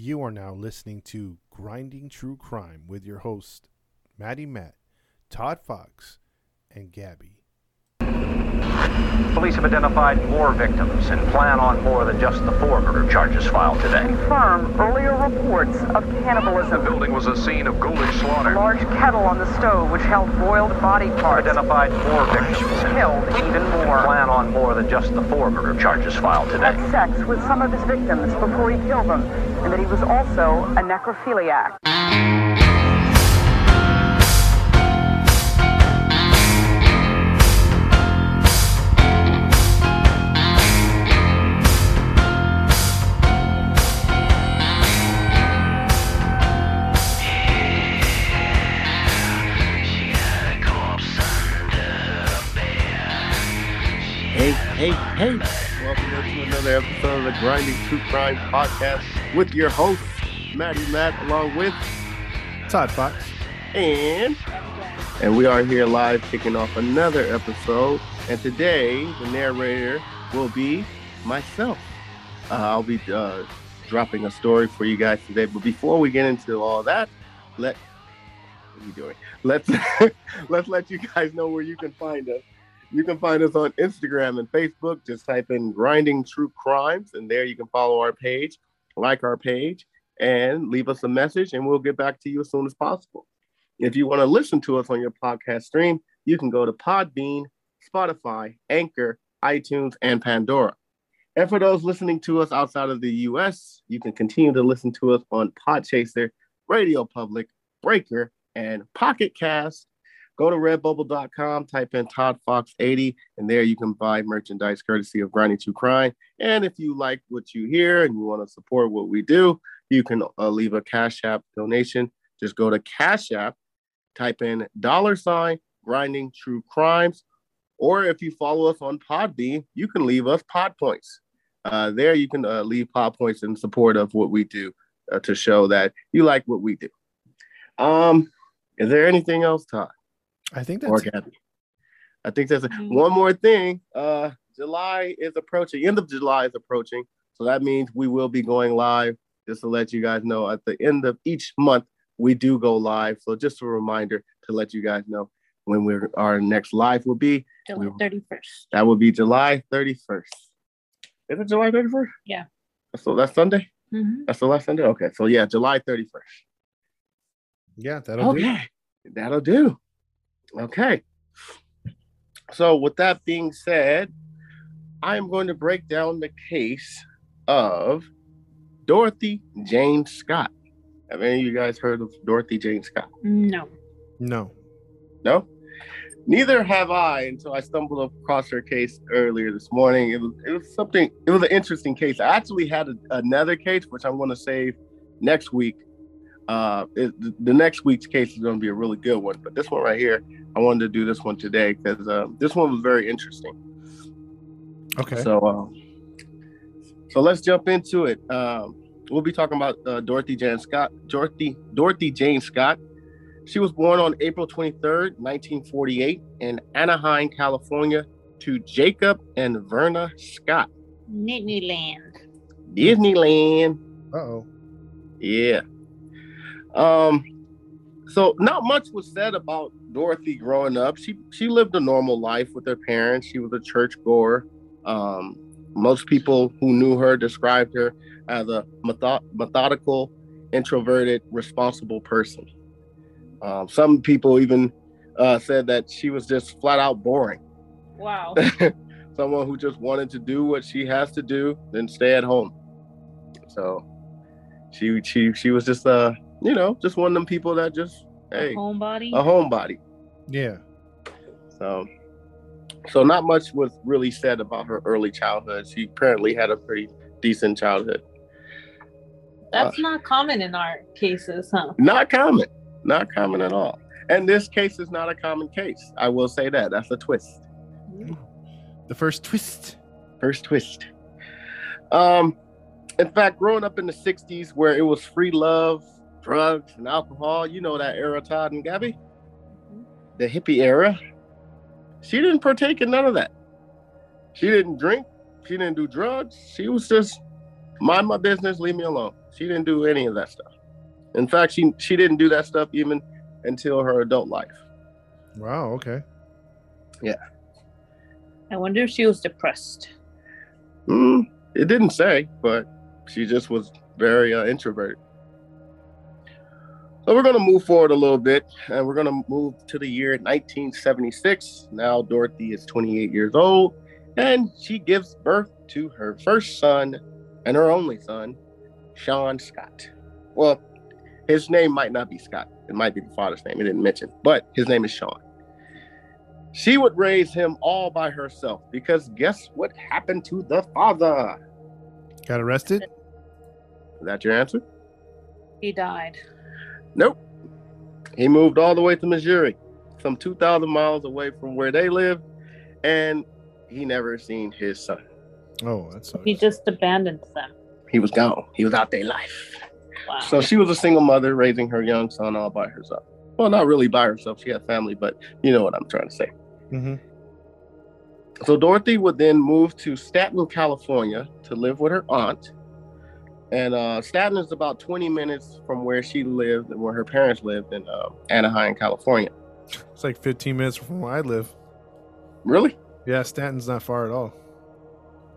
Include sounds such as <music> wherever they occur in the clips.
You are now listening to Grinding True Crime with your host, Matty Matt, Todd Fox, and Gabby. Police have identified more victims and plan on more than just the four murder charges filed today. confirm earlier reports of cannibalism. The cannibalism. building was a scene of ghoulish A slaughter. large kettle on the stove which held boiled body parts. Identified more victims and Killed even more. plan on more than just the four murder charges filed today. Had sex with some of his victims before he killed them, and that he was also a necrophiliac. Hey, hey, hey. Welcome to another episode of the Grinding True Crime Podcast with your host, Matty Matt, along with Todd Fox. and and we are here live kicking off another episode. And today the narrator will be myself. Uh, I'll be uh, dropping a story for you guys today. But before we get into all that, let what are you doing? Let's <laughs> let's let you guys know where you can find us. You can find us on Instagram and Facebook. Just type in Grinding True Crimes, and there you can follow our page, like our page, and leave us a message, and we'll get back to you as soon as possible. If you want to listen to us on your podcast stream, you can go to Podbean, Spotify, Anchor, iTunes, and Pandora. And for those listening to us outside of the US, you can continue to listen to us on Podchaser, Radio Public, Breaker, and Pocket Cast. Go to redbubble.com, type in Todd Fox 80, and there you can buy merchandise courtesy of Grinding True Crime. And if you like what you hear and you want to support what we do, you can uh, leave a Cash App donation. Just go to Cash App, type in dollar sign grinding true crimes. Or if you follow us on Podbean, you can leave us pod points. Uh, there you can uh, leave pod points in support of what we do uh, to show that you like what we do. Um, is there anything else, Todd? I think that's Gabby. I think there's a, one more thing. Uh, July is approaching. End of July is approaching, so that means we will be going live. Just to let you guys know, at the end of each month we do go live. So just a reminder to let you guys know when we're our next live will be. July 31st. That will be July 31st. Is it July 31st? Yeah. So that's Sunday. Mhm. That's the last Sunday. Okay, so yeah, July 31st. yeah, that'll do. Okay, that'll do. Okay. So, with that being said, I am going to break down the case of Dorothy Jane Scott. Have any of you guys heard of Dorothy Jane Scott? No. No. No? Neither have I until I stumbled across her case earlier this morning. It was, it was something, it was an interesting case. I actually had a, another case, which I'm going to save next week. Uh, it, the, the next week's case is going to be a really good one, but this one right here, I wanted to do this one today because uh, this one was very interesting. Okay. So, um, so let's jump into it. Um, we'll be talking about uh, Dorothy Jane Scott. Dorothy Dorothy Jane Scott. She was born on April 23rd, 1948, in Anaheim, California, to Jacob and Verna Scott. Disneyland. Disneyland. Uh oh. Yeah. Um. So not much was said about Dorothy growing up. She she lived a normal life with her parents. She was a church goer. Um, most people who knew her described her as a metho- methodical, introverted, responsible person. Um, some people even uh, said that she was just flat out boring. Wow. <laughs> Someone who just wanted to do what she has to do, then stay at home. So she she she was just uh you know just one of them people that just hey Homebody. a homebody. Yeah. So so not much was really said about her early childhood. She apparently had a pretty decent childhood. That's not common in our cases, huh? Not common, not common at all. And this case is not a common case. I will say that. That's a twist. The first twist. First twist. Um, in fact, growing up in the '60s, where it was free love, drugs, and alcohol, you know that era, Todd and Gabby, the hippie era. She didn't partake in none of that. She didn't drink. She didn't do drugs. She was just mind my business, leave me alone. She didn't do any of that stuff. In fact, she she didn't do that stuff even until her adult life. Wow. Okay. Yeah. I wonder if she was depressed. Mm, it didn't say, but she just was very uh, introverted. So we're going to move forward a little bit, and we're going to move to the year 1976. Now Dorothy is 28 years old, and she gives birth to her first son and her only son, Sean Scott. Well, his name might not be Scott. It might be the father's name. It didn't mention, but his name is Sean. She would raise him all by herself because guess what happened to the father? Got arrested? Is that your answer? He died. Nope. He moved all the way to Missouri, some 2,000 miles away from where they live, and he never seen his son. Oh, that's He just abandoned them. He was gone. He was out their life. Wow. So she was a single mother raising her young son all by herself. Well, not really by herself. She had family, but you know what I'm trying to say. Mm-hmm. So Dorothy would then move to Stanton, California to live with her aunt. And uh, Stanton is about 20 minutes from where she lived and where her parents lived in uh, Anaheim, California. It's like 15 minutes from where I live. Really? Yeah, Stanton's not far at all.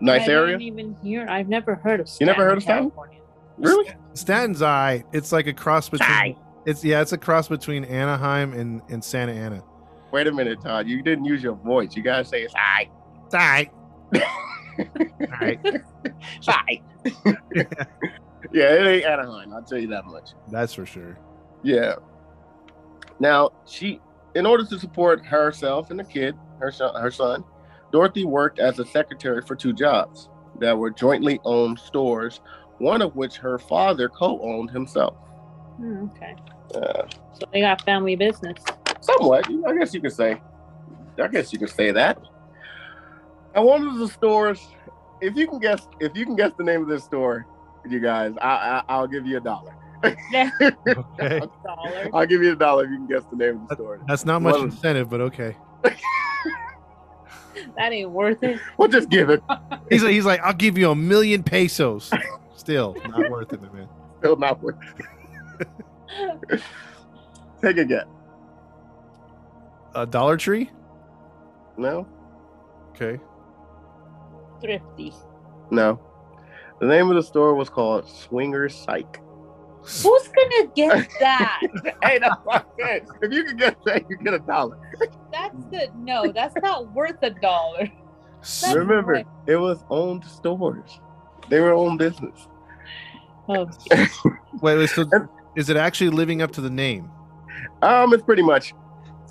Nice I area? didn't even hear. I've never heard of. You never Stanton, heard of Stanton? California. Really? Stanton's eye. It's like a cross between. Aye. It's yeah, it's a cross between Anaheim and, and Santa Ana. Wait a minute, Todd. You didn't use your voice. You gotta say it's I. Alright. <laughs> Alright. <laughs> It's I. <laughs> yeah, it ain't Anaheim. I'll tell you that much. That's for sure. Yeah. Now she, in order to support herself and the kid, her son, her son, Dorothy worked as a secretary for two jobs that were jointly owned stores. One of which her father co-owned himself. Hmm, okay. Uh, So they got family business. somewhat, I guess you could say. I guess you could say that. And one of the stores, if you can guess, if you can guess the name of this store, you guys, I, I I'll give you a dollar. <laughs> Okay. Dollar. I'll give you a dollar if you can guess the name of the store. That's not much Well- incentive, but okay. <laughs> That ain't worth it. We'll just give it. He's like, he's like, I'll give you a million pesos. Still not worth it, man. Still not worth. It. Take a guess. A Dollar Tree? No, Okay. Thrifty. no. The name of the store was called Swingers Psych. Who's gonna get <laughs> that? hey, that's what I said. If you can get that, you get a dollar. That's the no. That's not worth a dollar. That's Remember, right. it was owned stores. They were owned business. Oh, <laughs> Wait, wait, so is it actually living up to the name? Um, it's pretty much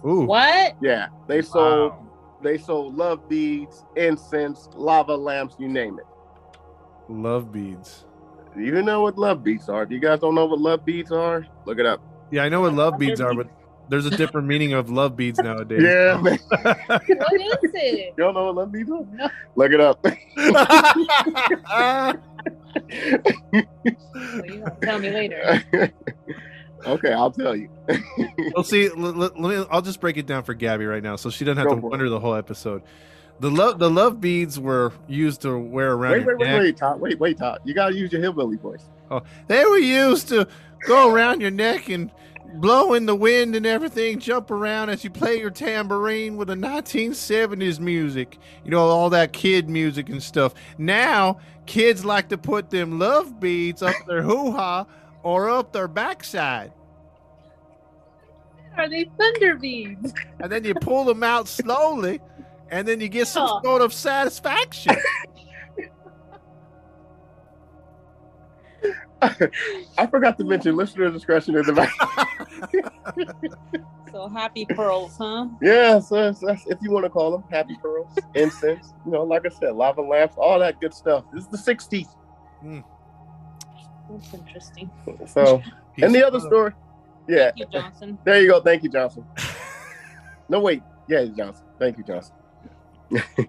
Ooh. what? yeah. They sold Wow. They sold love beads, incense, lava lamps, you name it. Love beads. You know what love beads are. If you guys don't know what love beads are, look it up. Yeah, I know what love beads are, but there's a different meaning of love beads nowadays. Yeah, man. <laughs> What is it? You don't know what love beads are? No. Look it up. <laughs> <laughs> Well, you gonna tell me later. Okay, I'll tell you. <laughs> well, see, l- l- let me. I'll just break it down for Gabby right now, so she doesn't have Go to for it. wonder the whole episode. The love, the love beads were used to wear around Wait, wait, wait, wait, Todd. Wait, wait, Todd. You gotta use your hillbilly voice. Oh, They were used to go around your neck and blow in the wind and everything, jump around as you play your tambourine with the 1970s music. You know, all that kid music and stuff. Now, kids like to put them love beads up their hoo ha or up their backside. Are they thunder beads? And then you pull them out slowly, and then you get some Oh. sort of satisfaction. I forgot to mention listener discretion is <laughs> advised. So happy pearls, huh? yes, yes, yes, if you want to call them happy pearls, incense, you know, like I said, lava lamps, all that good stuff. This is the 60s. That's interesting. So, and the other story, yeah, Thank you, Johnson. there you go. Thank you, Johnson. <laughs> No, wait, yeah, Johnson. Thank you, Johnson. <laughs>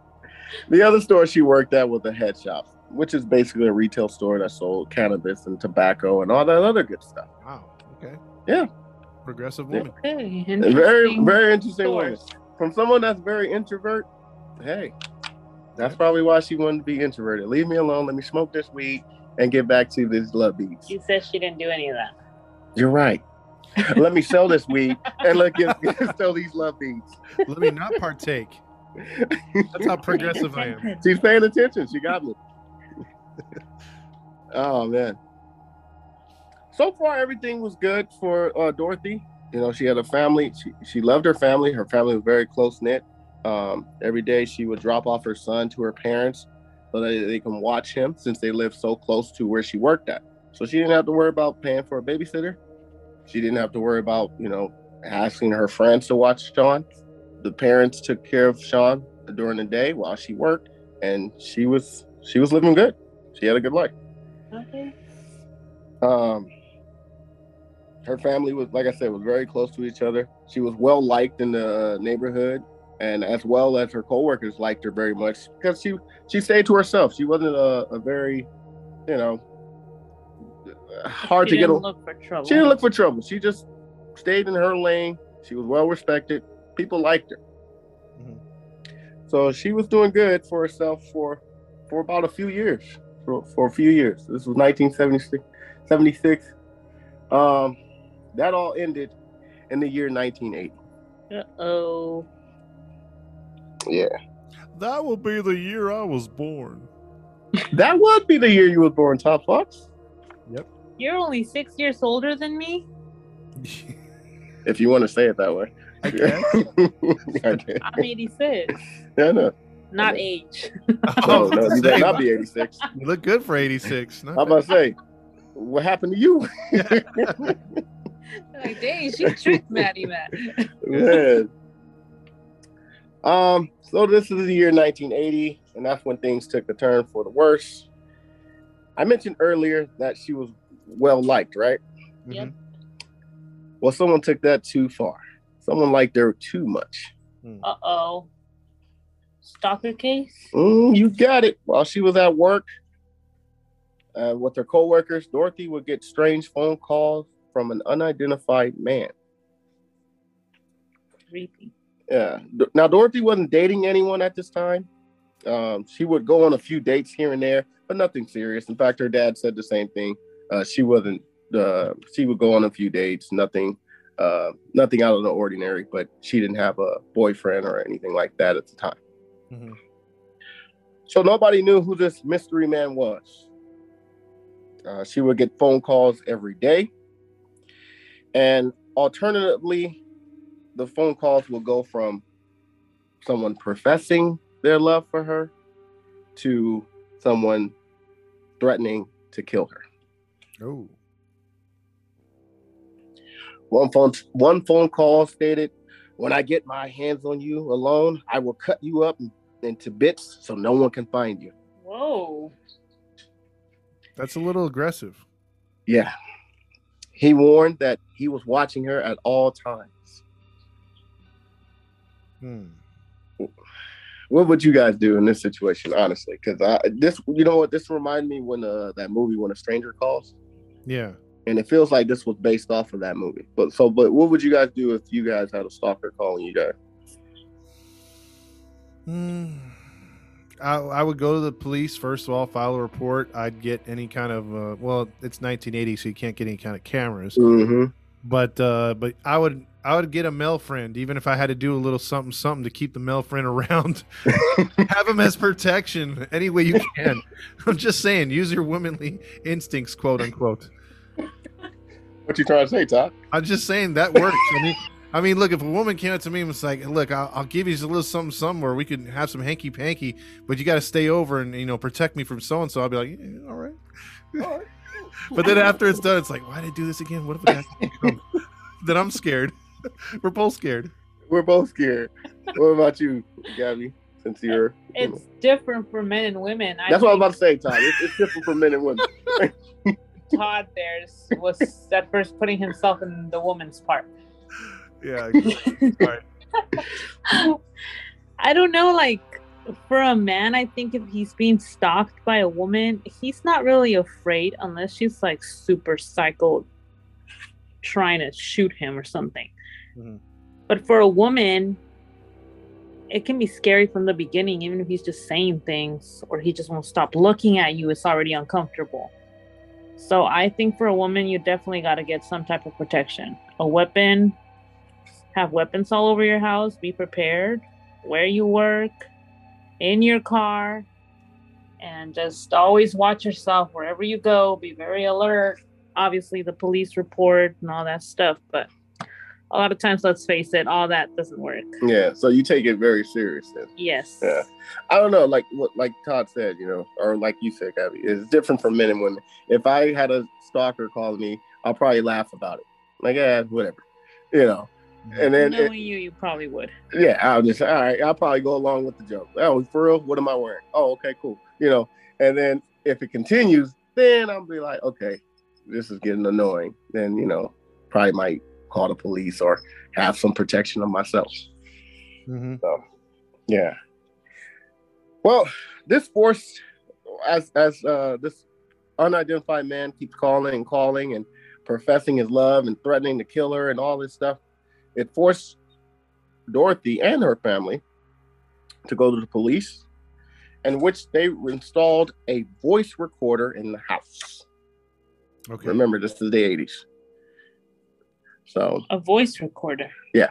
the other store she worked at was a head shop, which is basically a retail store that sold cannabis and tobacco and all that other good stuff. Wow. Okay. Yeah. Progressive Yeah. woman. Okay, A very, interesting. very interesting woman. From someone that's very introvert, hey, that's probably why she wanted to be introverted. Leave me alone. Let me smoke this weed and get back to these love beats. She says she didn't do any of that. You're right. <laughs> let me sell this weed and let me <laughs> sell these love beats. Let me not partake. That's how progressive I am. She's paying attention. She got me. <laughs> oh man. So far, everything was good for uh, Dorothy. You know, she had a family. She she loved her family. Her family was very close knit. Um, every day, she would drop off her son to her parents so that they can watch him since they lived so close to where she worked at. So she didn't have to worry about paying for a babysitter. She didn't have to worry about you know asking her friends to watch Sean. The parents took care of Sean during the day while she worked, and she was she was living good. She had a good life. Okay. Um, her family was, like I said, was very close to each other. She was well liked in the neighborhood, and as well as her coworkers liked her very much because she she stayed to herself. She wasn't a, a very, you know, hard she to get. didn't a- look for trouble. she didn't look for trouble. She just stayed in her lane. She was well respected. People liked her. Mhm. So she was doing good for herself for for about a few years. For, for a few years. This was 1976. 76. Um, that all ended in the year 1980. Uh-oh. Yeah. That will be the year I was born. That would be the year you was born, Todd Fox. Yep. You're only six years older than me? <laughs> If you want to say it that way. I guess. <laughs> I guess. I'm 86. Yeah, <laughs> oh, no. Not age. Oh, no, you better not be 86. You look good for 86. Not I'm about to say, what happened to you? like, dang, she tricked Matty man. Man. Um, so this is the year 1980, and that's when things took a turn for the worse. I mentioned earlier that she was well liked, right? Yep. Mhm. Well, someone took that too far. Someone liked her too much. Uh-oh. Stalker case? Mm, you got it. While she was at work uh, with her coworkers, Dorothy would get strange phone calls from an unidentified man. Creepy. Yeah. Now Dorothy wasn't dating anyone at this time. Um, she would go on a few dates here and there, but nothing serious. In fact, her dad said the same thing. Uh, she wasn't. Uh, she would go on a few dates, nothing, uh, nothing out of the ordinary. But she didn't have a boyfriend or anything like that at the time. Mhm. So nobody knew who this mystery man was. Uh, she would get phone calls every day, and alternatively, the phone calls will go from someone professing their love for her to someone threatening to kill her. Oh. One phone one phone call stated, "When I get my hands on you alone, I will cut you up into bits so no one can find you." Whoa. That's a little aggressive. Yeah. He warned that he was watching her at all times. Hmm. What would you guys do in this situation, honestly? Because I this, you know what, this reminded me when uh, that movie "When a Stranger Calls," Yeah. and it feels like this was based off of that movie. But so, but what would you guys do if you guys had a stalker calling you guys? Hmm. I, I would go to the police first of all, file a report. I'd get any kind of uh, well, it's 1980, so you can't get any kind of cameras. Mm-hmm. But uh, but I would I would get a male friend, even if I had to do a little something something to keep the male friend <laughs> around. Have him as protection any way you can. <laughs> I'm just saying, use your womanly instincts, quote unquote. What you trying to say, Todd? I'm just saying that works. I mean, I mean, look, if a woman came up to me and was like, "Look, I'll, I'll give you a little something, somewhere we can have some hanky panky, but you got to stay over and you know protect me from so and so," I'll be like, yeah, "All right." but then after it's done, it's like, "Why did I do this again? What if a guy come?" then I'm scared. <laughs> We're both scared. We're both scared. what about you, Gabby? Since you're, you know. It's different for men and women. I that's what I was about to say, Todd. It's, it's different for men and women. <laughs> Todd there was at first putting himself in the woman's part. Yeah. <laughs> Sorry. I don't know, like for a man, I think if he's being stalked by a woman, he's not really afraid unless she's like super psycho trying to shoot him or something. Mhm. But for a woman, it can be scary from the beginning, even if he's just saying things or he just won't stop looking at you, it's already uncomfortable. So I think for a woman, you definitely got to get some type of protection. A weapon, have weapons all over your house, be prepared, where you work, in your car, and just always watch yourself wherever you go. Be very alert. Obviously, the police report and all that stuff, but a lot of times, let's face it, all that doesn't work. Yeah, so you take it very serious then. Yes. Yeah. I don't know, like what like Todd said, you know, or like you said, Gabby, it's different for men and women. If I had a stalker call me, I'll probably laugh about it. Like, yeah, whatever. You know. And then Knowing it- you, you probably would. yeah, I'll just all right, I'll probably go along with the joke. Oh, for real? What am I wearing? Oh, okay, cool. You know, and then if it continues, then I'll be like, okay, this is getting annoying. Then, you know, probably might call the police or have some protection of myself. Mm-hmm. Yeah. Well, this force, as as uh, this unidentified man keeps calling and calling and professing his love and threatening to kill her and all this stuff, it forced Dorothy and her family to go to the police, in which they installed a voice recorder in the house. Okay. Remember, this is the '80s, so A voice recorder. Yeah.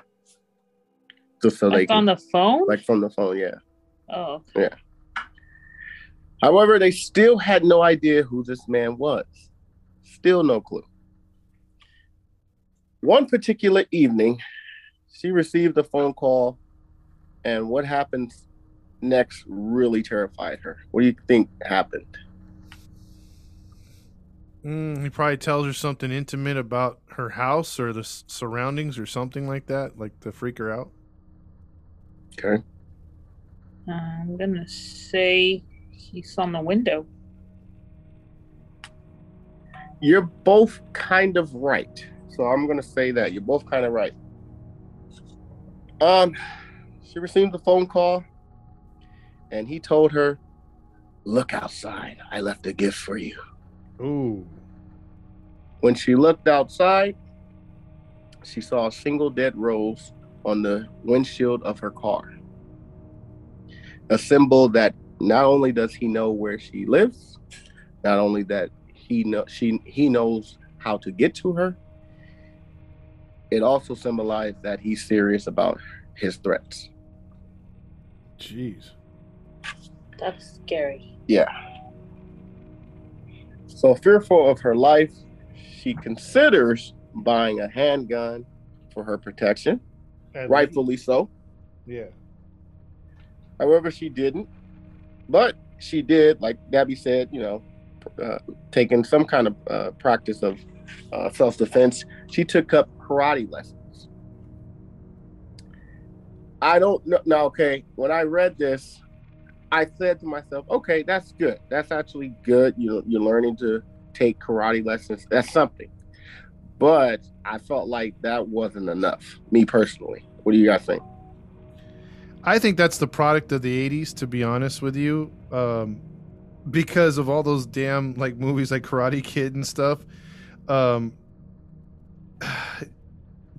Just so they like on can, the phone? like from the phone, yeah. oh, Yeah. However, they still had no idea who this man was. Still no clue. One particular evening, she received a phone call, and what happened next really terrified her. What do you think happened? Mm, he probably tells her something intimate about her house or the s- surroundings or something like that, like to freak her out. Okay. I'm gonna say he's on the window. You're both kind of right. So I'm going to say that. You're both kind of right. Um, she received the phone call, and he told her, Look outside. I left a gift for you. Ooh. When she looked outside, she saw a single dead rose on the windshield of her car. A symbol that not only does he know where she lives, not only that he know she he knows how to get to her, it also symbolized that he's serious about his threats. Jeez. That's scary. Yeah. So fearful of her life, she considers buying a handgun for her protection, rightfully so. Yeah. However, she didn't. But she did, like Gabby said, you know, uh, taking some kind of uh, practice of uh, self defense. She took up karate lessons. I don't know. Now, okay, when I read this, I said to myself, okay, that's good. That's actually good. You, you're learning to take karate lessons. That's something. But I felt like that wasn't enough, me personally. What do you guys think? I think that's the product of the 80s, to be honest with you. Um, because of all those damn like movies like Karate Kid and stuff. Um, <sighs>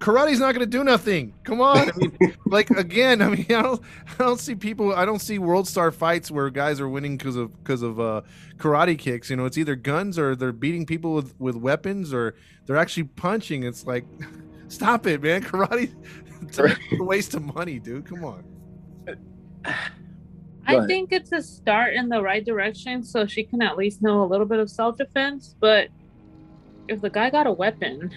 karate's not going to do nothing. Come on. I <laughs> mean, like again, I mean, <laughs> I don't, I don't see people. I don't see WorldStar fights where guys are winning because of because of uh, karate kicks. You know, it's either guns or they're beating people with with weapons or they're actually punching. It's like, <laughs> stop it, man. Karate, it's a waste of money, dude. Come on. I think it's a start in the right direction so she can at least know a little bit of self defense. But if the guy got a weapon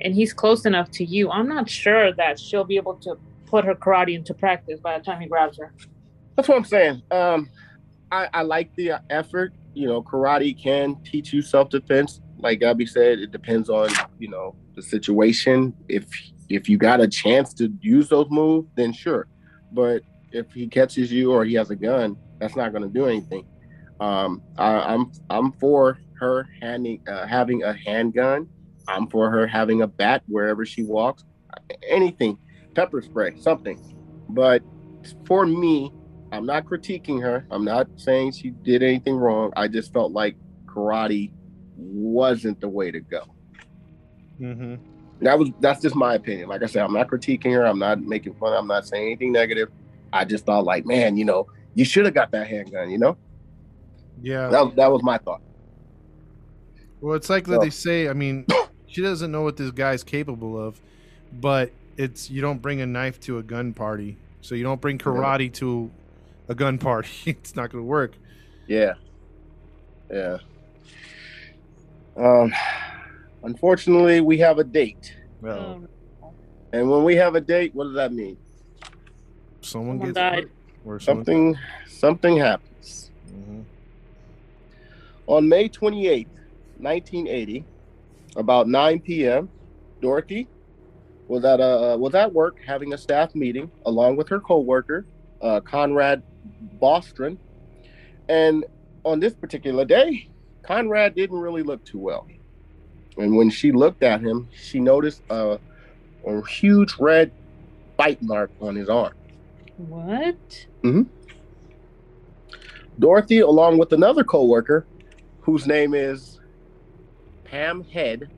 and he's close enough to you, I'm not sure that she'll be able to put her karate into practice by the time he grabs her. That's what I'm saying. Um, I, I like the effort. You know, karate can teach you self defense. Like Gabby said, it depends on you know the situation. If if you got a chance to use those moves, then sure. But if he catches you or he has a gun, that's not going to do anything. Um, I, I'm I'm for her handing uh, having a handgun. I'm for her having a bat wherever she walks. Anything, pepper spray, something. But for me, I'm not critiquing her. I'm not saying she did anything wrong. I just felt like karate wasn't the way to go. Mm-hmm. That was that's just my opinion. Like I said, I'm not critiquing her. I'm not making fun. I'm not saying anything negative. I just thought like, man, you know, you should have got that handgun. You know, Yeah. that that was my thought. Well, it's like what So- they say. I mean, she doesn't know what this guy's capable of, but it's you don't bring a knife to a gun party, so you don't bring karate to a gun party. <laughs> it's not going to work. Yeah. Yeah. Um unfortunately we have a date. Well, Um, And when we have a date, what does that mean? someone, someone gets died. hurt or someone. Something something happens. Mhm. On May 28th, 1980, about 9 p.m., Dorothy was at a was at work having a staff meeting along with her coworker, uh, Conrad Bostrom. And on this particular day, Conrad didn't really look too well. And when she looked at him, she noticed a, a huge red bite mark on his arm. What? Hmm. Dorothy, along with another coworker, whose name is Pam Head,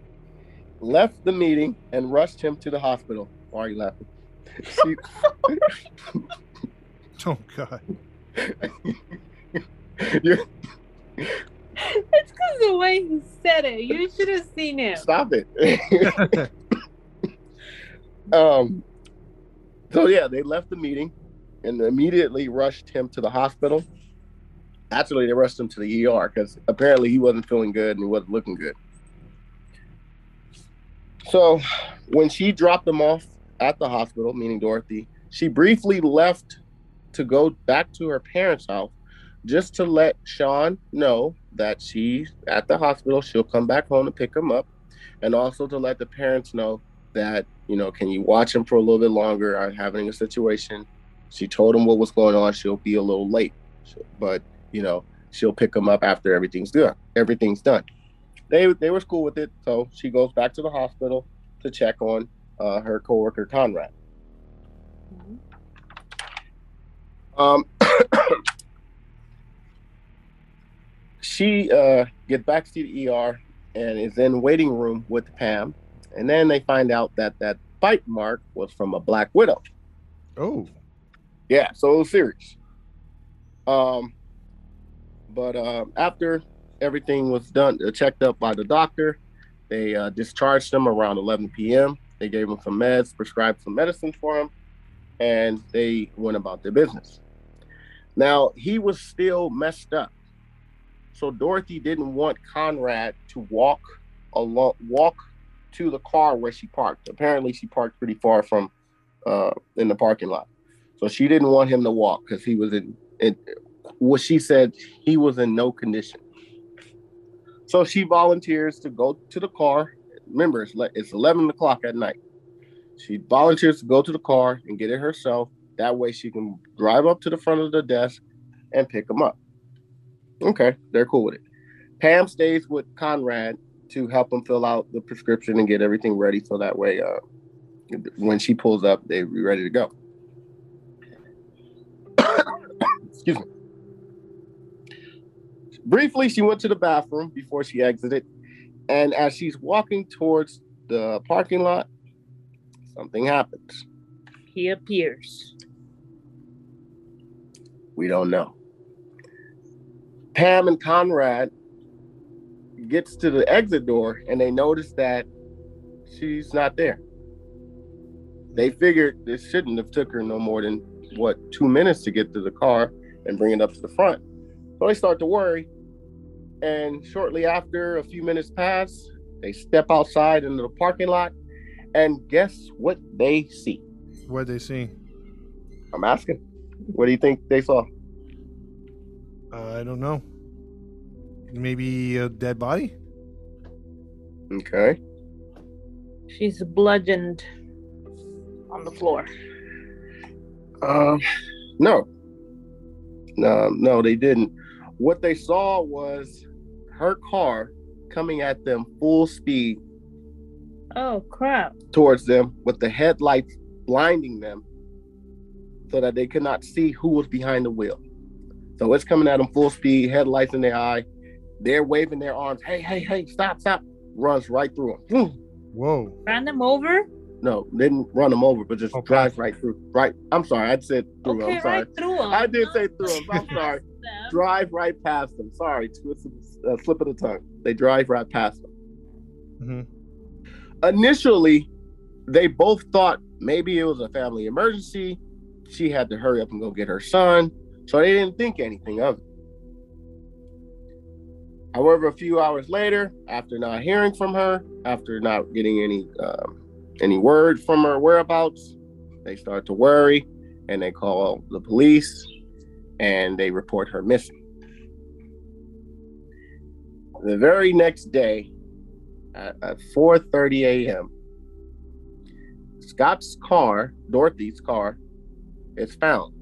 left the meeting and rushed him to the hospital. Why are you laughing? <laughs> She, Oh God. <laughs> you It's because the way he said it. You should have seen him. stop it. <laughs> um. So yeah, they left the meeting and immediately rushed him to the hospital. Actually, they rushed him to the ER because apparently he wasn't feeling good and he wasn't looking good. So, when she dropped him off at the hospital, meaning Dorothy, she briefly left to go back to her parents' house just to let Sean know that she's at the hospital. She'll come back home to pick him up, and also to let the parents know that, you know, can you watch him for a little bit longer? I'm having a situation. She told him what was going on. She'll be a little late, but, you know, she'll pick him up after everything's done. Everything's done they they were cool with it. So she goes back to the hospital to check on uh, her coworker Conrad. Um, <coughs> she uh, gets back to the ER and is in waiting room with Pam, and then they find out that that bite mark was from a black widow. Oh. Yeah, so it was serious. Um, but uh, after everything was done, uh, checked up by the doctor, they uh, discharged him around 11 p.m. They gave him some meds, prescribed some medicine for him, and they went about their business. Now he was still messed up, so Dorothy didn't want Conrad to walk along, walk to the car where she parked. Apparently, she parked pretty far from uh, in the parking lot. So she didn't want him to walk because he was in, in what she said he was in no condition. So she volunteers to go to the car. Remember, it's, le- it's 11 o'clock at night. She volunteers to go to the car and get it herself. That way she can drive up to the front of the desk and pick him up. Okay, they're cool with it. Pam stays with Conrad to help him fill out the prescription and get everything ready so that way uh, when she pulls up, they'll be ready to go. <coughs> Excuse me. Briefly, she went to the bathroom before she exited, and as she's walking towards the parking lot, something happens. He appears. We don't know. Pam and Conrad gets to the exit door and they notice that she's not there. They figured this shouldn't have took her no more than what two minutes to get to the car and bring it up to the front. So they start to worry. And shortly after, a few minutes pass, they step outside into the parking lot, and guess what they see? What they see? I'm asking. What do you think they saw? Uh, I don't know. Maybe a dead body? Okay. She's bludgeoned on the floor. Um, no, no, no, they didn't. What they saw was her car coming at them full speed Oh crap! towards them with the headlights blinding them so that they could not see who was behind the wheel. So it's coming at them full speed, headlights in their eye. They're waving their arms. Hey, hey, hey, stop, stop. Runs right through them. Whoa. Ran them over. No, didn't run them over, but just Okay. drives right through. Right. I'm sorry. I said through. Okay, I'm sorry. right through 'em. I did say through 'em. I'm <laughs> sorry. Them. drive right past them. Sorry, twist of, uh, slip of the tongue. They drive right past them. hmm Initially, they both thought maybe it was a family emergency. She had to hurry up and go get her son, so they didn't think anything of it. However, a few hours later, after not hearing from her, after not getting any um, any word from her whereabouts, they start to worry, and they call the police, and they report her missing. The very next day, at, at 4:30 a.m., Scott's car, Dorothy's car, is found.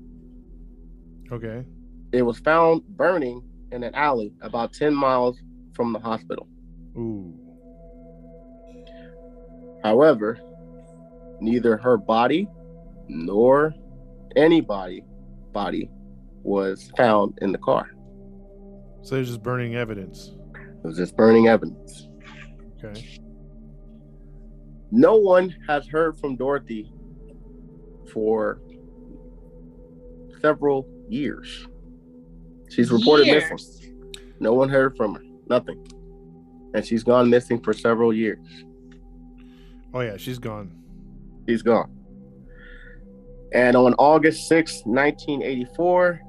Okay. It was found burning in an alley about 10 miles from the hospital. Ooh. However, neither her body nor anybody body was found in the car. So they're just burning evidence. It was just burning evidence. Okay. No one has heard from Dorothy for several years. She's reported missing. No one heard from her. Nothing. And she's gone missing for several years. Oh yeah, she's gone. She's gone. And on August 6, 1984,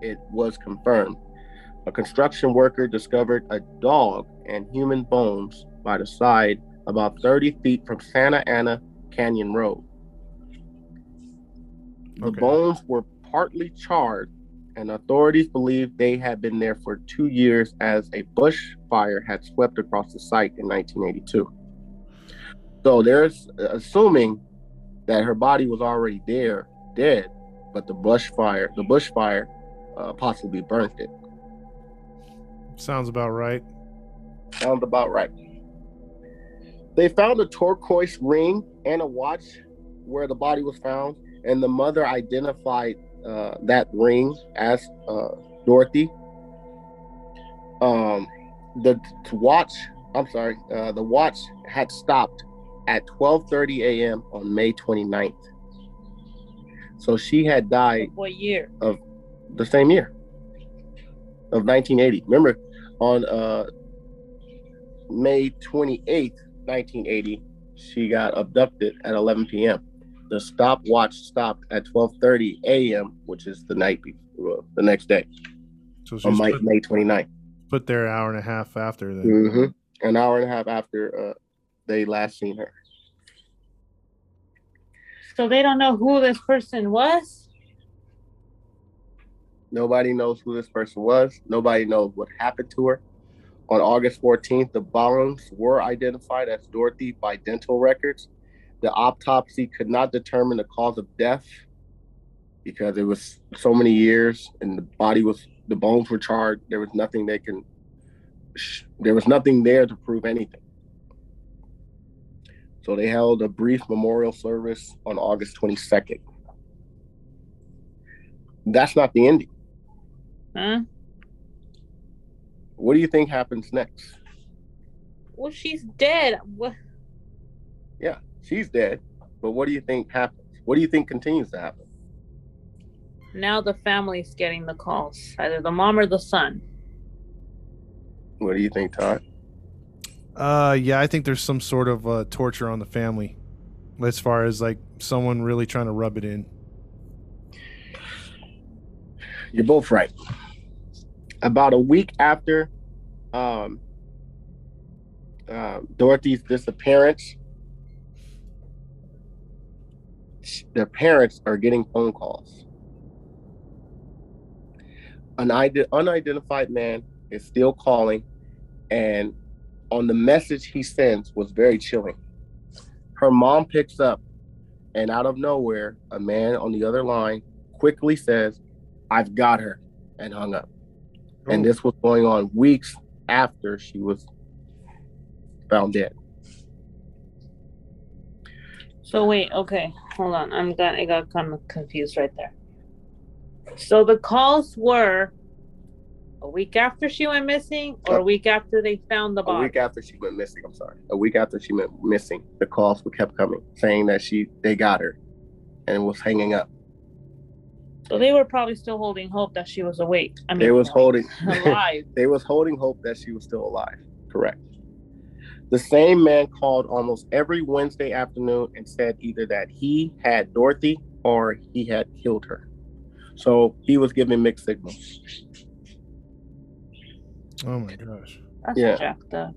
it was confirmed. A construction worker discovered a dog and human bones by the side about 30 feet from Santa Ana Canyon Road. The Okay. bones were partly charred, and authorities believe they had been there for two years as a bush fire had swept across the site in 1982. So there's uh, assuming that her body was already there, dead, but the bush fire, the bush fire, uh, possibly burnt it. Sounds about right. Sounds about right. They found a turquoise ring and a watch where the body was found, and the mother identified uh, that ring as uh, Dorothy. Um, the t- watch, I'm sorry, uh, the watch had stopped at 12:30 a.m. on May 29th. So she had died What year? The same year of 1980. Remember, on uh, May 28th, 1980, she got abducted at 11 p.m. The stopwatch stopped at 12:30 a.m., which is the night before, the next day So she's on May, put, May 29th. put there an hour and a half after then. hmm An hour and a half after uh, they last seen her. So they don't know who this person was. Nobody knows who this person was. Nobody knows what happened to her. On August 14th, the bones were identified as Dorothy by dental records. The autopsy could not determine the cause of death because it was so many years and the body was, the bones were charred. There was nothing they can, there was nothing there to prove anything. So they held a brief memorial service on August 22nd. That's not the ending. Huh? What do you think happens next? Well, she's dead. What? Yeah, she's dead. But what do you think happens? What do you think continues to happen? Now the family's getting the calls, either the mom or the son. What do you think, Todd? Uh, yeah, I think there's some sort of uh, torture on the family, as far as like someone really trying to rub it in. You're both right. About a week after um, uh, Dorothy's disappearance, their parents are getting phone calls. An unidentified man is still calling, and on the message he sends was very chilling. Her mom picks up, and out of nowhere, a man on the other line quickly says, I've got her, and hung up. And Oh, this was going on weeks after she was found dead. So wait, okay, hold on. I'm got I got kind of confused right there. So the calls were a week after she went missing, or a uh, week after they found the body. A week after she went missing, I'm sorry. A week after she went missing, the calls were kept coming, saying that she they got her and was hanging up. So they were probably still holding hope that she was awake. I mean, They was holding <laughs> alive. <laughs> they was holding hope that she was still alive. Correct. The same man called almost every Wednesday afternoon and said either that he had Dorothy or he had killed her. So he was giving mixed signals. Oh my gosh. That's Yeah. jacked up.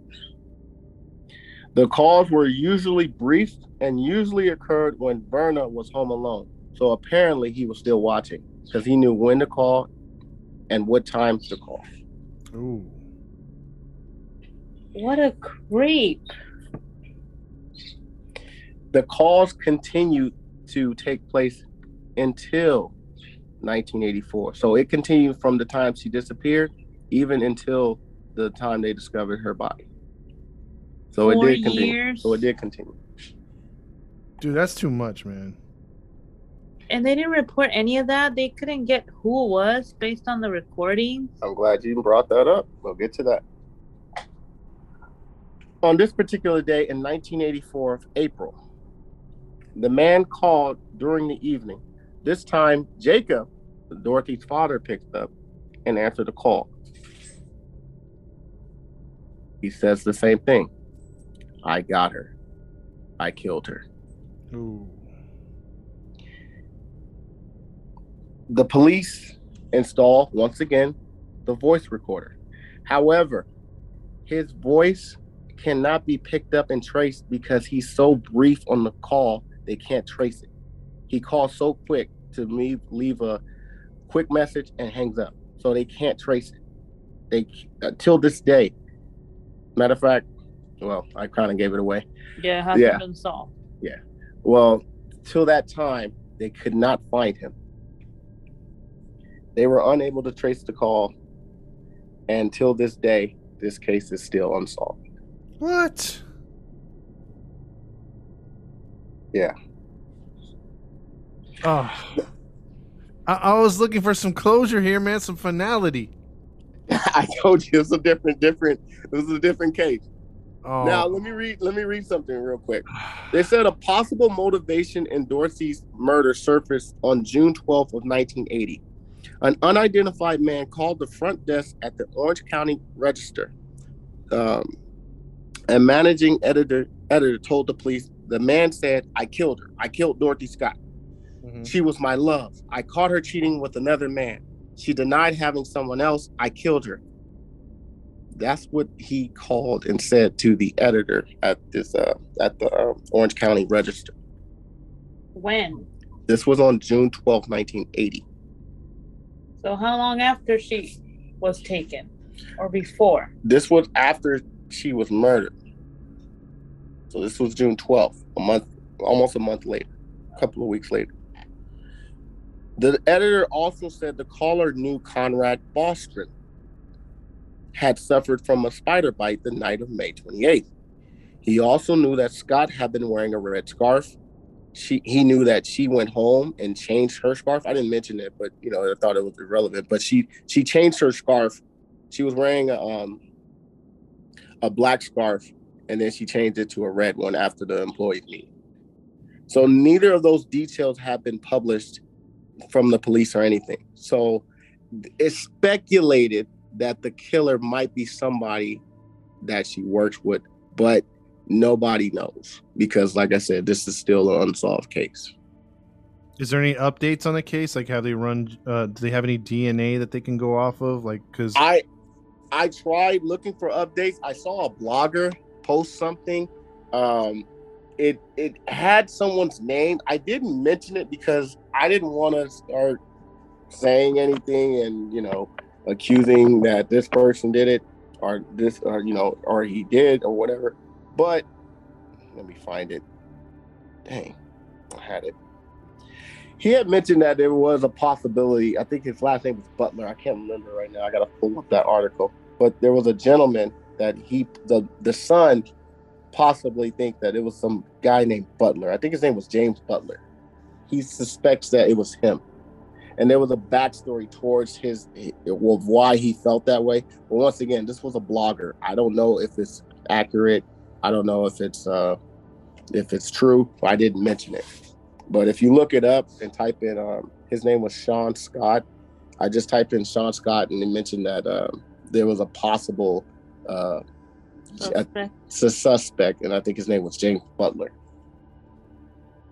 The calls were usually brief and usually occurred when Verna was home alone. So apparently he was still watching because he knew when to call and what times to call. Ooh. What a creep. The calls continued to take place until 1984. So it continued from the time she disappeared even until the time they discovered her body. So Four it did continue. years. So it did continue. Dude, that's too much, man. And they didn't report any of that. They couldn't get who it was based on the recordings. I'm glad you brought that up. We'll get to that. On this particular day in 1984 of April, the man called during the evening. This time, Jacob, Dorothy's father, picked up and answered the call. He says the same thing. I got her. I killed her. Ooh. The police install once again the voice recorder. However, his voice cannot be picked up and traced because he's so brief on the call, they can't trace it. He calls so quick to leave, leave a quick message and hangs up. So they can't trace it. They until uh, this day. Matter of fact, well, I kind of gave it away. Yeah, it hasn't Yeah. been solved. Yeah. Well, till that time, they could not find him. They were unable to trace the call, and till this day, this case is still unsolved. What? Yeah. Oh. I, I was looking for some closure here, man, some finality. <laughs> I told you it's a different, different. This is a different case. Oh. Now let me read. Let me read something real quick. They said a possible motivation in Dorothy's murder surfaced on June 12th of 1980. An unidentified man called the front desk at the Orange County Register. Um, a managing editor editor told the police the man said, "I killed her. I killed Dorothy Scott. Mhm. She was my love. I caught her cheating with another man. She denied having someone else. I killed her." That's what he called and said to the editor at this uh, at the uh, Orange County Register. When? This was on June twelfth, 1980. So how long after she was taken? Or before? This was after she was murdered. So this was June 12th, a month, almost a month later, a couple of weeks later. The editor also said the caller knew Conrad Bostron had suffered from a spider bite the night of May 28th. He also knew that Scott had been wearing a red scarf. She, he knew that she went home and changed her scarf. I didn't mention it, but you know, I thought it was irrelevant. But she she changed her scarf. She was wearing a um a black scarf, and then she changed it to a red one after the employee meet. So neither of those details have been published from the police or anything. So it's speculated that the killer might be somebody that she works with, but nobody knows because, like I said, this is still an unsolved case. Is there any updates on the case? Like, have they run? Uh, do they have any DNA that they can go off of? Like, because I I tried looking for updates. I saw a blogger post something. Um, it it had someone's name. I didn't mention it because I didn't want to start saying anything and you know accusing that this person did it or this or you know or he did or whatever. But let me find it. Dang, I had it. He had mentioned that there was a possibility. I think his last name was Butler. I can't remember right now. I gotta pull up that article. But there was a gentleman that he the the son possibly think that it was some guy named Butler. I think his name was James Butler. He suspects that it was him. And there was a backstory towards his well, why he felt that way. But once again, this was a blogger. I don't know if it's accurate. I don't know if it's uh if it's true. I didn't mention it. But if you look it up and type in um, His name was Sean Scott. I just typed in Sean Scott and it mentioned that um, there was a possible uh, Suspect. s- suspect, and I think his name was James Butler.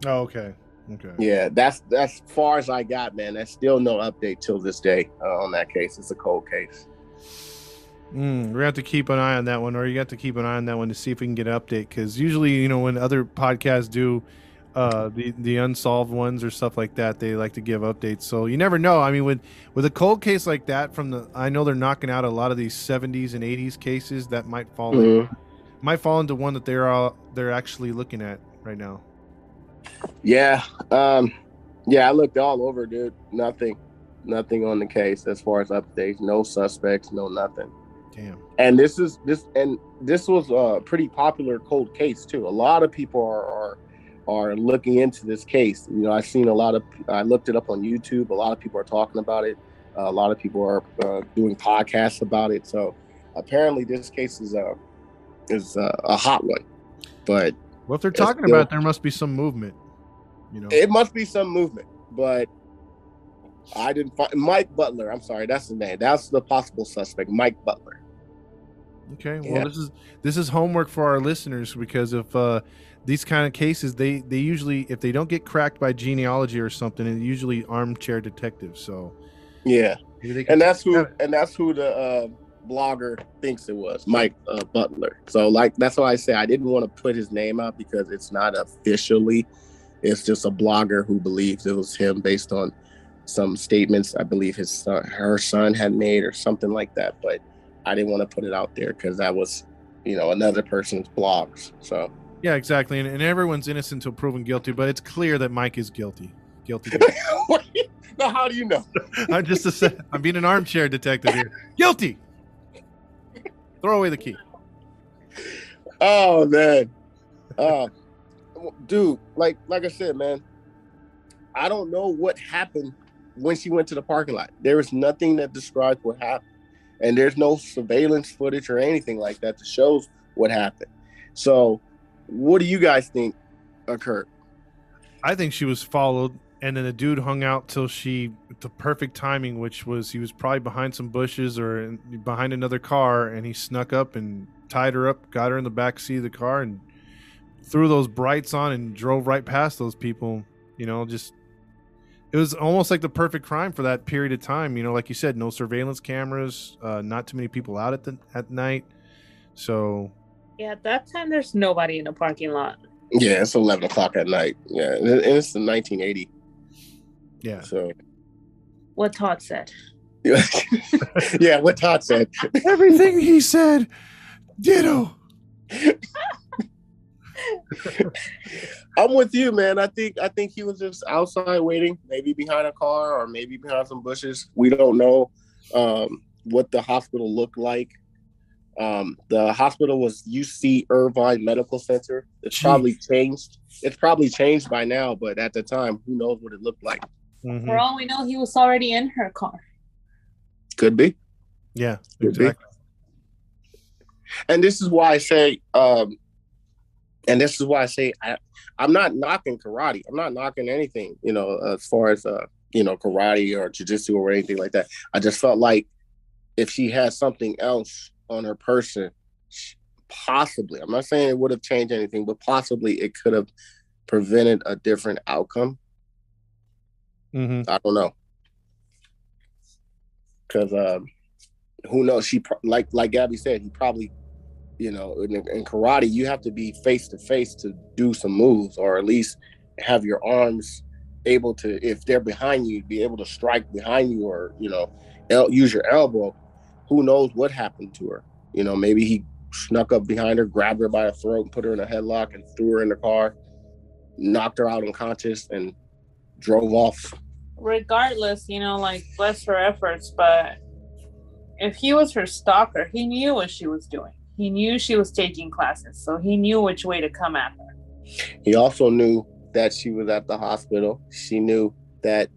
Oh, okay. Okay. Yeah, that's that's far as I got, man. There's still no update till this day uh, on that case. It's a cold case. Mm, we're gonna have to keep an eye on that one, or you got to keep an eye on that one to see if we can get an update. Because usually, you know, when other podcasts do uh, the the unsolved ones or stuff like that, they like to give updates. So you never know. I mean, with with a cold case like that, from the I know they're knocking out a lot of these '70s and '80s cases that might fall in, Mhm. might fall into one that they're all they're actually looking at right now. Yeah, um, yeah. I looked all over, dude. Nothing, nothing on the case as far as updates. No suspects, no nothing. Damn. And this is this and this was a pretty popular cold case too. A lot of people are are are looking into this case. You know, I've seen a lot of. I looked it up on YouTube. A lot of people are talking about it. a lot of people are uh, doing podcasts about it. So apparently, this case is a is a, a hot one. But Well, if they're talking still- about, it, there must be some movement. You know. it must be some movement. But I didn't find Mike Butler. I'm sorry, that's the name. That's the possible suspect, Mike Butler. Okay. Yeah. Well, this is this is homework for our listeners because if uh, these kind of cases, they they usually if they don't get cracked by genealogy or something, it's usually armchair detectives. So Yeah. maybe they can and that's who and that's who the uh, blogger thinks it was mike uh, butler so like that's why i say i didn't want to put his name out because it's not officially it's just a blogger who believes it was him based on some statements i believe his son her son had made or something like that but i didn't want to put it out there because that was you know another person's blogs so Yeah, exactly. And, and everyone's innocent until proven guilty, but it's clear that Mike is guilty. Guilty. <laughs> guilty. now how do you know <laughs> I'm just a I'm being an armchair detective here. Guilty. Throw away the key. Oh man, uh, dude, like like I said, man, I don't know what happened when she went to the parking lot. There is nothing that describes what happened, and there's no surveillance footage or anything like that that shows what happened. So, what do you guys think occurred? I think she was followed, and then the dude hung out till she the perfect timing, which was he was probably behind some bushes or in, behind another car, and he snuck up and tied her up, got her in the back seat of the car, and threw those brights on and drove right past those people. You know, just it was almost like the perfect crime for that period of time. You know, like you said, no surveillance cameras, uh, not too many people out at the at night, so Yeah, at that time there's nobody in the parking lot. Yeah, it's eleven o'clock at night. Yeah, and it's in 1980. yeah. So, What Todd said. <laughs> yeah, what Todd said. Everything he said, ditto. <laughs> <laughs> I'm with you, man. I think I think he was just outside waiting, maybe behind a car or maybe behind some bushes. We don't know um, what the hospital looked like. Um, the hospital was UC Irvine Medical Center. It's Gee. probably changed. It's probably changed by now, but at the time, who knows what it looked like? Mhm. For all we know, he was already in her car. Could be. Yeah, Could be. and this is why I say, um, and this is why I say I, I'm not knocking karate. I'm not knocking anything, you know, as far as uh, you know, karate or jujitsu or anything like that. I just felt like if she had something else on her person, possibly, I'm not saying it would have changed anything, but possibly it could have prevented a different outcome. hmm I don't know. Because um, who knows? She like like Gabby said, he probably, you know, in, in karate, you have to be face to face to do some moves, or at least have your arms able to, if they're behind you, be able to strike behind you, or you know, el- use your elbow. Who knows what happened to her? You know, maybe he snuck up behind her, grabbed her by the throat, put her in a headlock, and threw her in the car, knocked her out unconscious, and drove off Regardless, you know, like bless her efforts, but if he was her stalker, he knew what she was doing. He knew she was taking classes, so he knew which way to come at her. He also knew that she was at the hospital. She knew that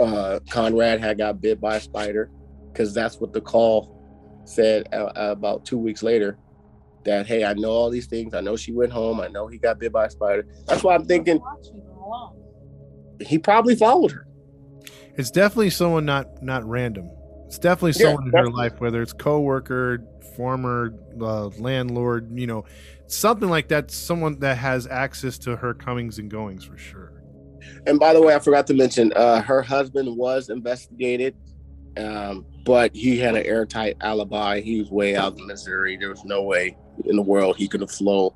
uh, Conrad had got bit by a spider because that's what the call said uh, about two weeks later. That hey, I know all these things. I know she went home. I know he got bit by a spider. That's why I'm thinking he probably followed her. It's definitely someone not not random. It's definitely Yeah, someone in her life, whether it's coworker, former uh, landlord, you know, something like that. Someone that has access to her comings and goings for sure. And by the way, I forgot to mention, uh, her husband was investigated, um, but he had an airtight alibi. He was way out in Missouri. There was no way in the world he could have flown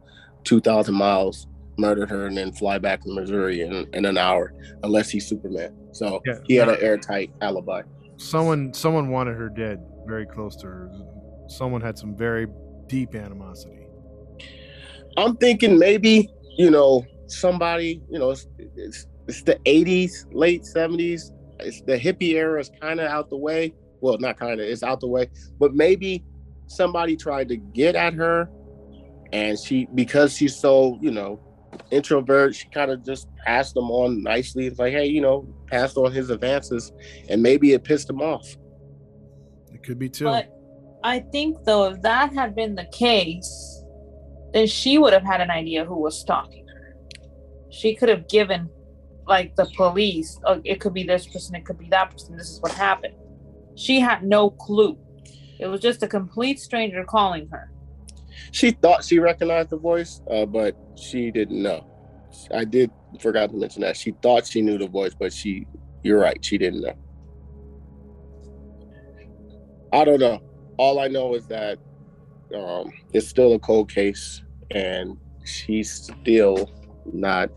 2,000 miles, murdered her, and then fly back to Missouri in, in an hour, unless he's Superman. So Yeah. he had an airtight alibi. Someone someone wanted her dead, very close to her. Someone had some very deep animosity. I'm thinking maybe, you know, somebody, you know, it's, it's, it's the 80s, late 70s. It's the hippie era is kind of out the way. Well, not kind of, it's out the way. But maybe somebody tried to get at her and she, because she's so, you know, introvert, she kind of just passed them on nicely. It's like, hey, you know, passed on his advances and maybe it pissed him off. It could be too. But I think though, if that had been the case, then she would have had an idea who was stalking her. She could have given, like the police, oh, it could be this person, it could be that person. This is what happened. She had no clue. It was just a complete stranger calling her. She thought she recognized the voice, uh, but she didn't know. I did forgot to mention that. She thought she knew the voice, but she you're right, she didn't know. I don't know. All I know is that um, it's still a cold case and she's still not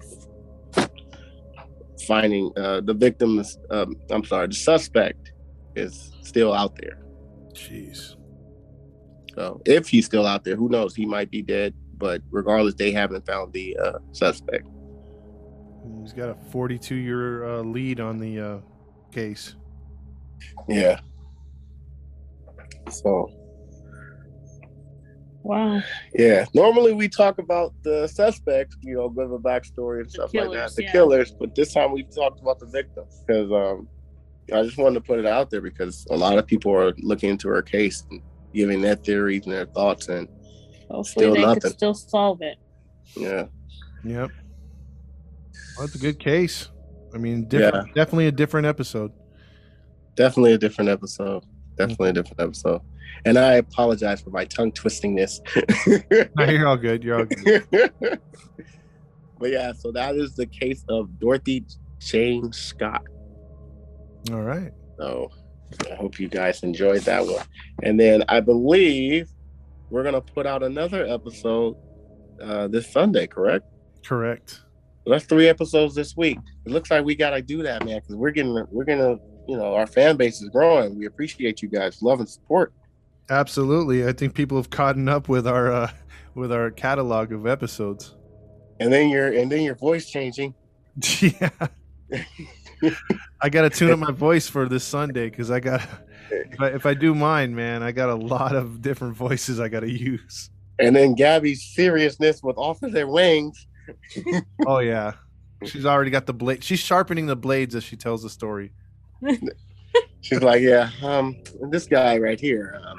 finding uh, the victims um, I'm sorry, the suspect is still out there. Jeez. So if he's still out there, who knows? He might be dead. But regardless, they haven't found the uh, suspect. He's got a 42 year uh, lead on the uh, case. Yeah. So Wow. yeah, normally we talk about the suspects, you know, give a backstory and The stuff like that, the yeah. killers. But this time we talked about the victims because um, I just wanted to put it out there because a lot of people are looking into her case and giving their theories and their thoughts, and Hopefully Still they nothing. could still solve it. yeah, Yep. Well, that's a good case. I mean, different, definitely a different episode. definitely a different episode. Definitely a different episode. And I apologize for my tongue twistingness. <laughs> No, you're all good. You're all good. <laughs> but yeah, so that is the case of Dorothy Jane Scott. All right. So I hope you guys enjoyed that one. And then I believe we're gonna put out another episode uh, this Sunday, correct? Correct. So that's three episodes this week. It looks like we gotta do that, man, because we're getting we're gonna you know our fan base is growing. We appreciate you guys' love and support. Absolutely. I think people have caught up with our uh, with our catalog of episodes. And then your and then your voice changing. <laughs> yeah. I got to tune up my voice for this Sunday because I got. If I, if I do mine, man, I got a lot of different voices I got to use. And then Gabby's seriousness with off of their wings. <laughs> Oh yeah, she's already got the blade. She's sharpening the blades as she tells the story. She's like, yeah, um, this guy right here. Um,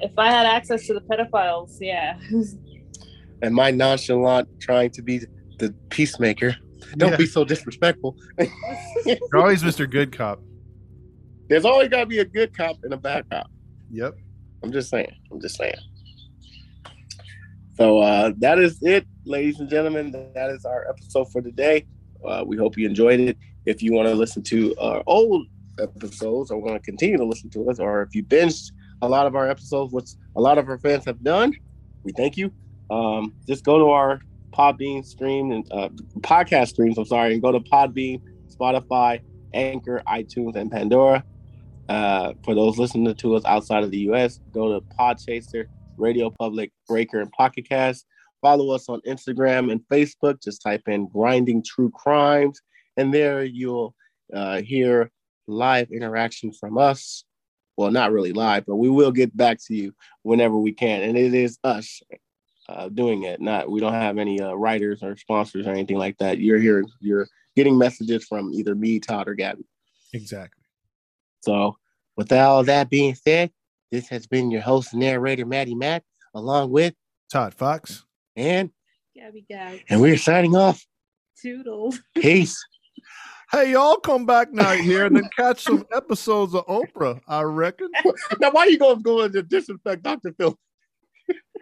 If I had access to the pedophiles, yeah. and my nonchalant trying to be the peacemaker. Don't Yeah. be so disrespectful. <laughs> You're always Mr. Good Cop. There's always got to be a good cop and a bad cop. Yep. I'm just saying. I'm just saying. So uh, that is it, ladies and gentlemen. That is our episode for today. Uh, we hope you enjoyed it. If you want to listen to our old episodes or want to continue to listen to us, or if you binged a lot of our episodes, which a lot of our fans have done, we thank you. Um, just go to our Podbean stream and uh, podcast streams. I'm sorry, and go to Podbean, Spotify, Anchor, iTunes, and Pandora. Uh, for those listening to us outside of the U.S., go to Podchaser, Radio Public, Breaker, and Pocket Cast. Follow us on Instagram and Facebook. Just type in "Grinding True Crimes," and there you'll uh, hear live interaction from us. Well, not really live, but we will get back to you whenever we can, and it is us uh, doing it. Not we don't have any uh, writers or sponsors or anything like that. You're hearing, you're getting messages from either me, Todd, or Gabby. Exactly. So, with all that being said, this has been your host and narrator, Matty Matt, along with Todd Fox. and Gabby Gag. and we're signing off. Toodles. Peace. Hey, y'all come back now here and then catch some episodes of Oprah, I reckon. <laughs> now, why you going to go and disinfect Dr. Phil?